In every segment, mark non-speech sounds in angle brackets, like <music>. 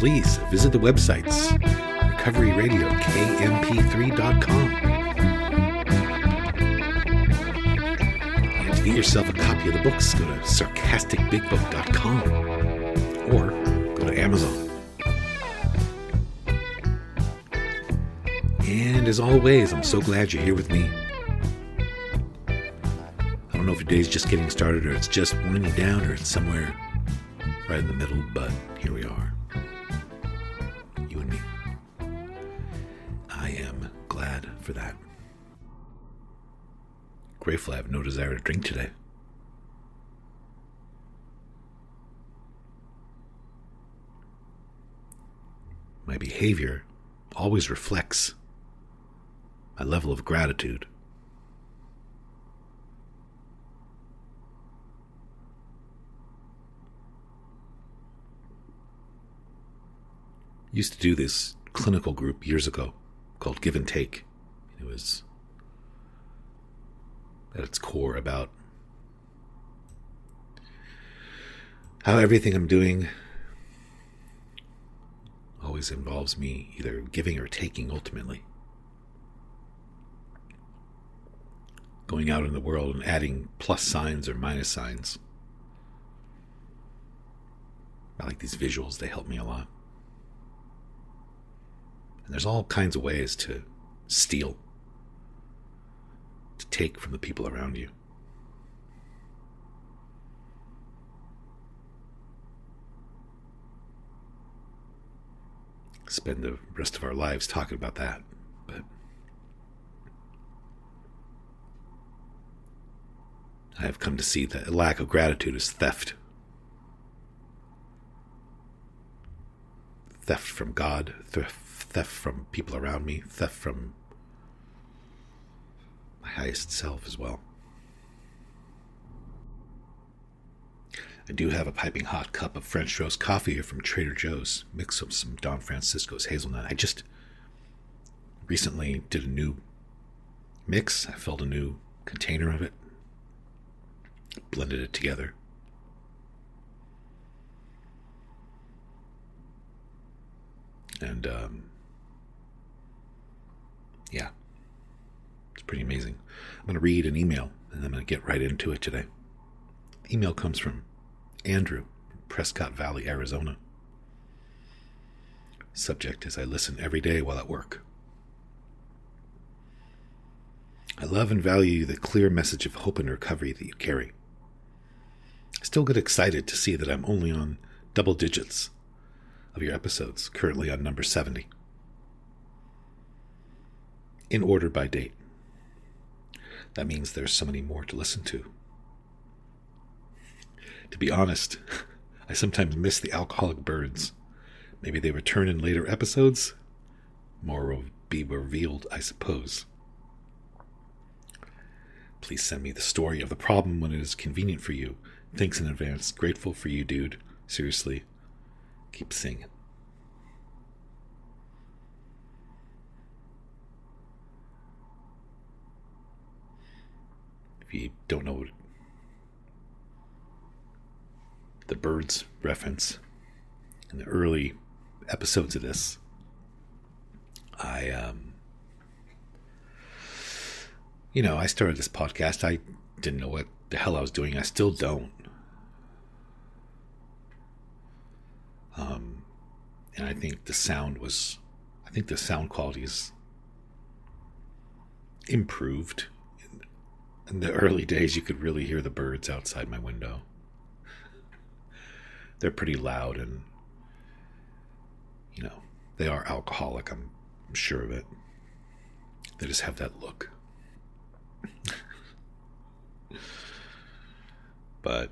Please visit the websites recoveryradiokmp3.com. And to get yourself a copy of the books, go to sarcasticbigbook.com or go to Amazon. And as always, I'm so glad you're here with me. I don't know if your day's just getting started or it's just winding down or it's somewhere right in the middle, but here we are. Grateful I have no desire to drink today. My behavior always reflects my level of gratitude. Used to do this clinical group years ago called Give and Take. It was at its core about how everything I'm doing always involves me either giving or taking ultimately. Going out in the world and adding plus signs or minus signs. I like these visuals, they help me a lot. And there's all kinds of ways to steal, to take from the people around you. Spend the rest of our lives talking about that, but I have come to see that a lack of gratitude is theft. Theft from God, theft from people around me, theft from highest self as well. I do have a piping hot cup of French roast coffee here from Trader Joe's, mix of some Don Francisco's hazelnut. I just recently did a new mix. I filled a new container of it, blended it together. And um, yeah, pretty amazing. I'm going to read an email and I'm going to get right into it today. The email comes from Andrew Prescott Valley, Arizona. Subject is I listen every day while at work. I love and value the clear message of hope and recovery that you carry. I still get excited to see that I'm only on double digits of your episodes, currently on number 70 in order by date. That means there's so many more to listen to. To be honest, <laughs> I sometimes miss the alcoholic birds. Maybe they return in later episodes. More will be revealed, I suppose. Please send me the story of the problem when it is convenient for you. Thanks in advance. Grateful for you, dude. Seriously. Keep singing. You don't know the birds reference in the early episodes of this, I, um, you know, I started this podcast. I didn't know what the hell I was doing. I still don't. Um, And I think the sound was, I think the sound quality is improved. In the early days, you could really hear the birds outside my window. They're pretty loud and, you know, they are alcoholic, I'm, sure of it. They just have that look. but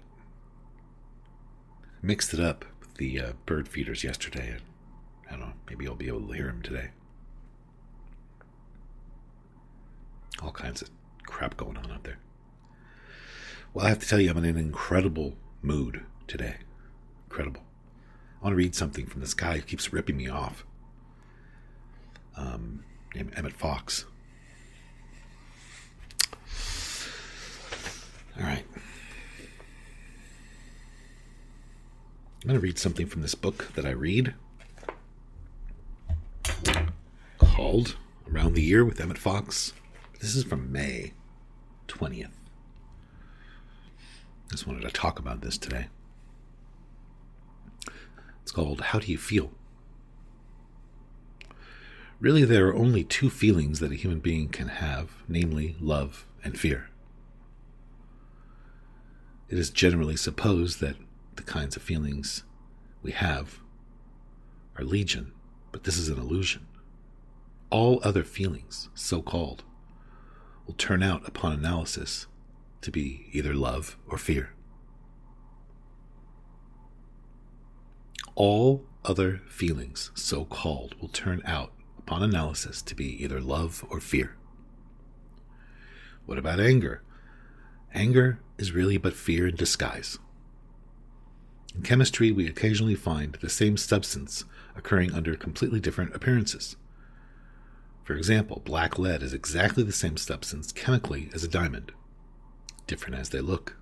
mixed it up with the uh, bird feeders yesterday, and I don't know, maybe I'll be able to hear them today. All kinds of crap going on out there. Well, I have to tell you, I'm in an incredible mood today. Incredible. I want to read something from this guy who keeps ripping me off. Um, named Emmet Fox. All right. I'm going to read something from this book that I read called Around the Year with Emmet Fox. This is from May 20th. I just wanted to talk about this today. It's called How Do You Feel? Really, there are only two feelings that a human being can have, namely love and fear. It is generally supposed that the kinds of feelings we have are legion, but this is an illusion. All other feelings, so called, will turn out upon analysis to be either love or fear. All other feelings, so called, will turn out upon analysis to be either love or fear. What about anger? Anger is really but fear in disguise. In chemistry, we occasionally find the same substance occurring under completely different appearances. For example, black lead is exactly the same substance chemically as a diamond, different as they look.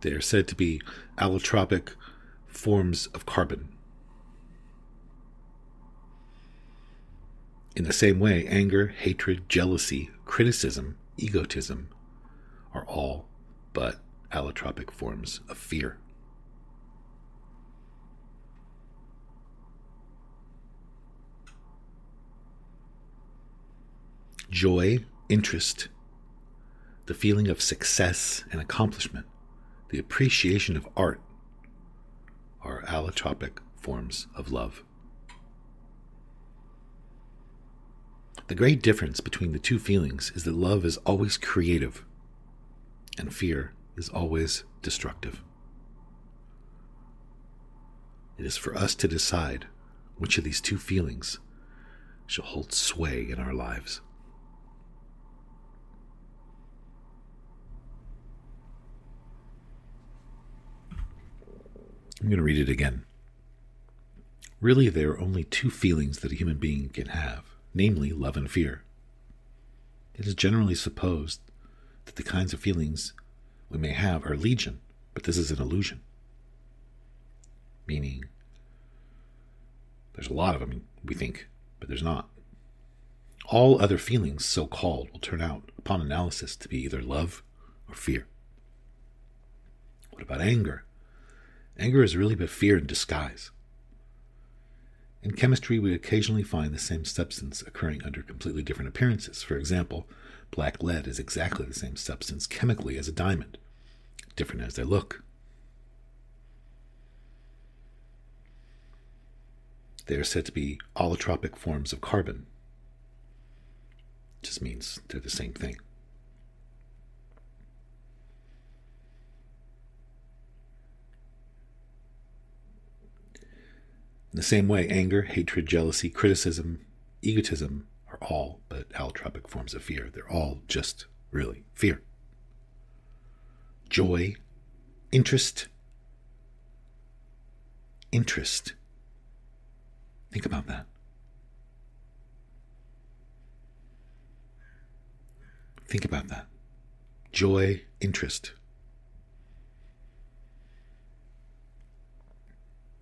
They are said to be allotropic forms of carbon. In the same way, anger, hatred, jealousy, criticism, egotism are all but allotropic forms of fear. Joy, interest, the feeling of success and accomplishment, the appreciation of art are allotropic forms of love. The great difference between the two feelings is that love is always creative and fear is always destructive. It is for us to decide which of these two feelings shall hold sway in our lives. I'm going to read it again. Really, there are only two feelings that a human being can have namely love and fear. It is generally supposed that the kinds of feelings we may have are legion, but this is an illusion. Meaning, there's a lot of them, we think, but there's not. All other feelings, so called, will turn out, upon analysis, to be either love or fear. What about anger? Anger is really but fear in disguise. In chemistry, we occasionally find the same substance occurring under completely different appearances. For example, black lead is exactly the same substance chemically as a diamond, different as they look. They are said to be allotropic forms of carbon. Just means they're the same thing. In the same way, anger, hatred, jealousy, criticism, egotism are all but allotropic forms of fear. They're all just really fear. Joy, interest, interest. Think about that. Think about that. Joy, interest.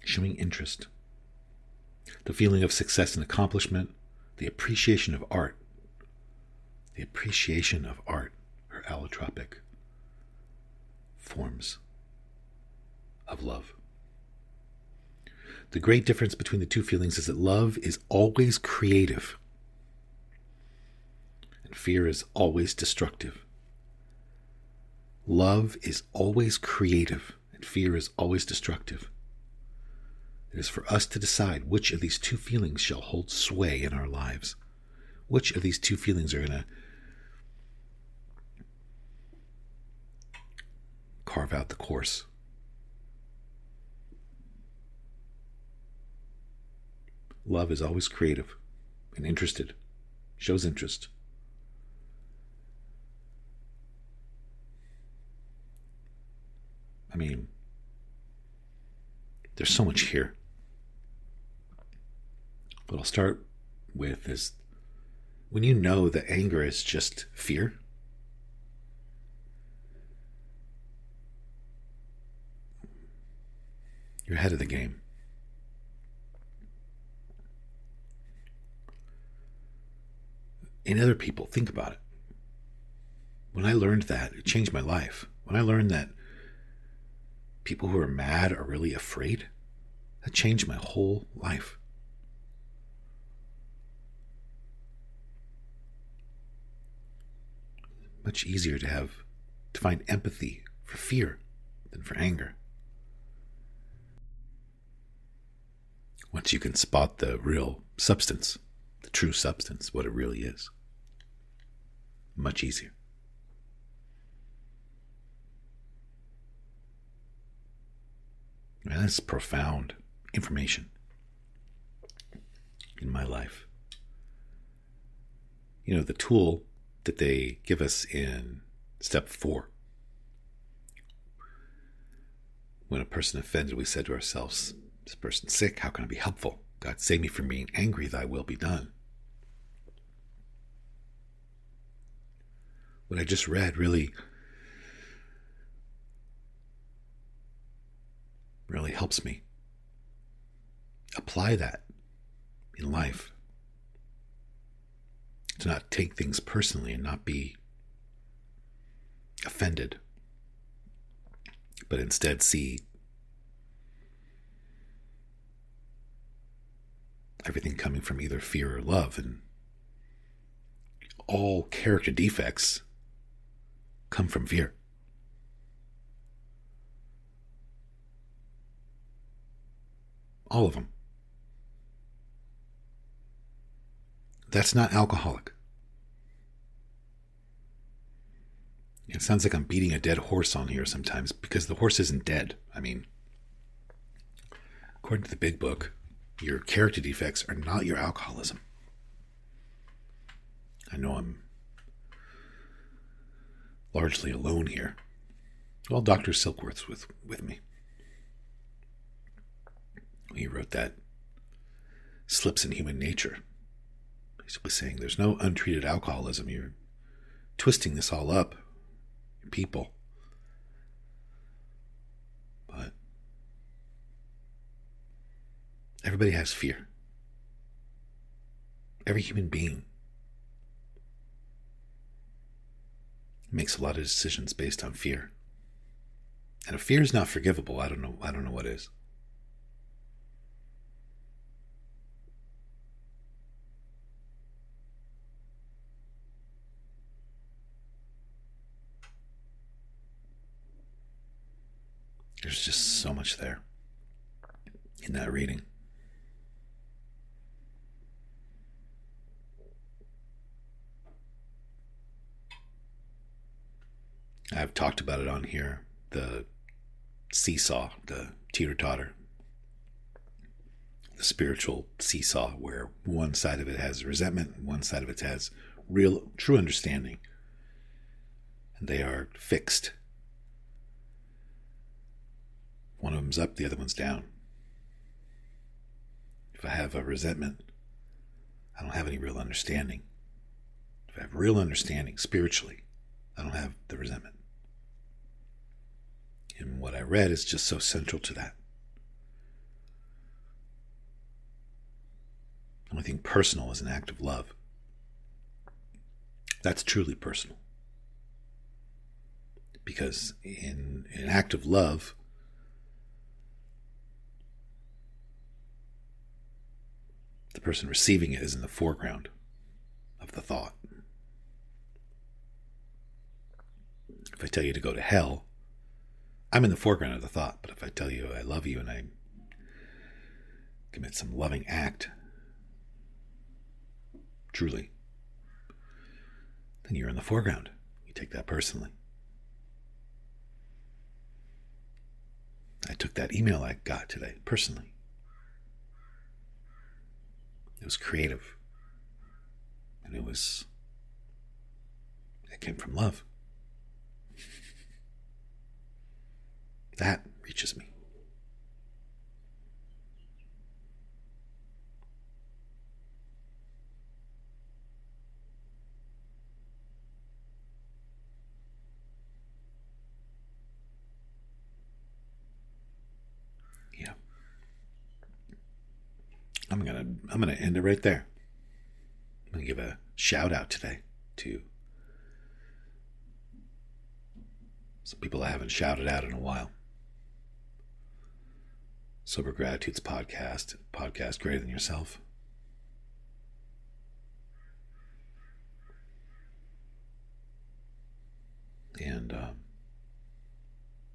Showing interest the feeling of success and accomplishment, the appreciation of art. The appreciation of art are allotropic forms of love. The great difference between the two feelings is that love is always creative and fear is always destructive. Love is always creative and fear is always destructive. It is for us to decide which of these two feelings shall hold sway in our lives. Which of these two feelings are going to carve out the course. Love is always creative and interested, shows interest. I mean, there's so much here. What I'll start with is when you know that anger is just fear, you're ahead of the game. In other people, think about it. When I learned that, it changed my life. When I learned that people who are mad are really afraid, that changed my whole life. Much easier to have to find empathy for fear than for anger. Once you can spot the real substance, the true substance, what it really is, much easier. Man, that's profound information in my life. You know, the tool that they give us in step four. When a person offended, we said to ourselves, This person's sick. How can I be helpful? God, save me from being angry, thy will be done. What I just read really really helps me. Apply that in life. To not take things personally and not be offended, but instead see everything coming from either fear or love. And all character defects come from fear. All of them. That's not alcoholic. It sounds like I'm beating a dead horse on here sometimes because the horse isn't dead. I mean, according to the big book, your character defects are not your alcoholism. I know I'm largely alone here. Well, Dr. Silkworth's with, with me. He wrote that slips in human nature. Basically saying there's no untreated alcoholism. You're twisting this all up. People. But everybody has fear. Every human being makes a lot of decisions based on fear. And if fear is not forgivable, I don't know I don't know what is. There's just so much there in that reading. I've talked about it on here the seesaw, the teeter totter, the spiritual seesaw, where one side of it has resentment, one side of it has real, true understanding. And they are fixed one of them's up, the other one's down. If I have a resentment, I don't have any real understanding. If I have real understanding spiritually, I don't have the resentment. And what I read is just so central to that. The only thing personal is an act of love. That's truly personal. Because in, in an act of love, the person receiving it is in the foreground of the thought. If I tell you to go to hell, I'm in the foreground of the thought. But if I tell you I love you and I commit some loving act, truly, then you're in the foreground. You take that personally. I took that email I got today personally. It was creative. And it was, it came from love. That reaches me. Yeah. I'm gonna I'm gonna end it right there. I'm gonna give a shout out today to some people I haven't shouted out in a while. Sober Gratitudes podcast, podcast greater than yourself. And um,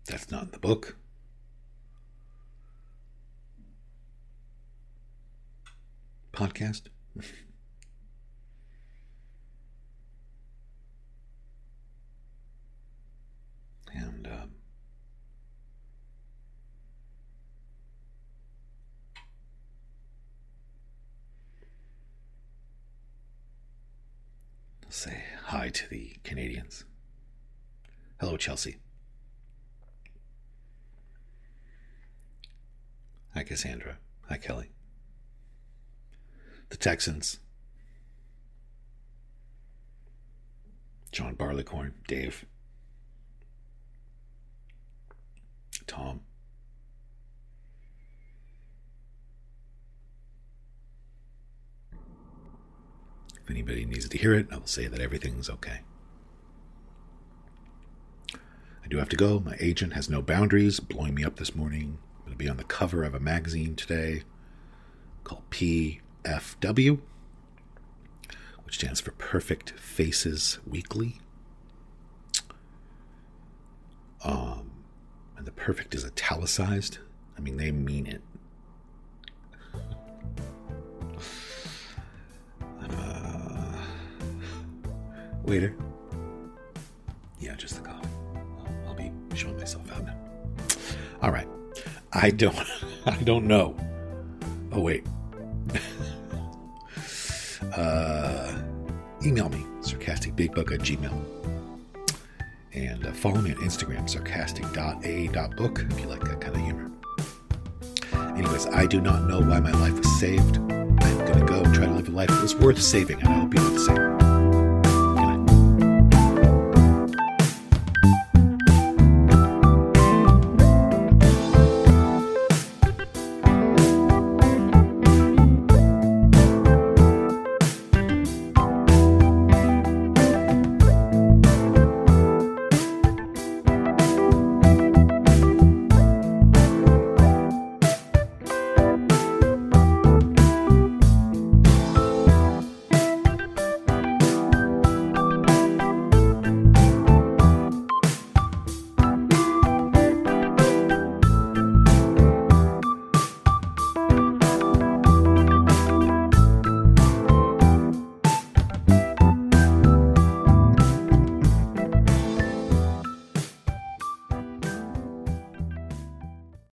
that's not in the book. Podcast. and um, say hi to the Canadians. Hello, Chelsea. Hi, Cassandra. Hi, Kelly. The Texans. John Barleycorn, Dave. Tom. If anybody needs to hear it, I will say that everything's okay. I do have to go. My agent has no boundaries, blowing me up this morning. I'm going to be on the cover of a magazine today called PFW, which stands for Perfect Faces Weekly. Um, and the perfect is italicized. I mean, they mean it. Uh, waiter. Yeah, just the coffee. I'll, be showing myself out now. All right. I don't. <laughs> I don't know. Oh wait. <laughs> uh, email me sarcasticbigbook at gmail and uh, follow me on Instagram, sarcastic.a.book, if you like that kind of humor. Anyways, I do not know why my life was saved. I'm going to go try to live a life that was worth saving, and I hope you do the same.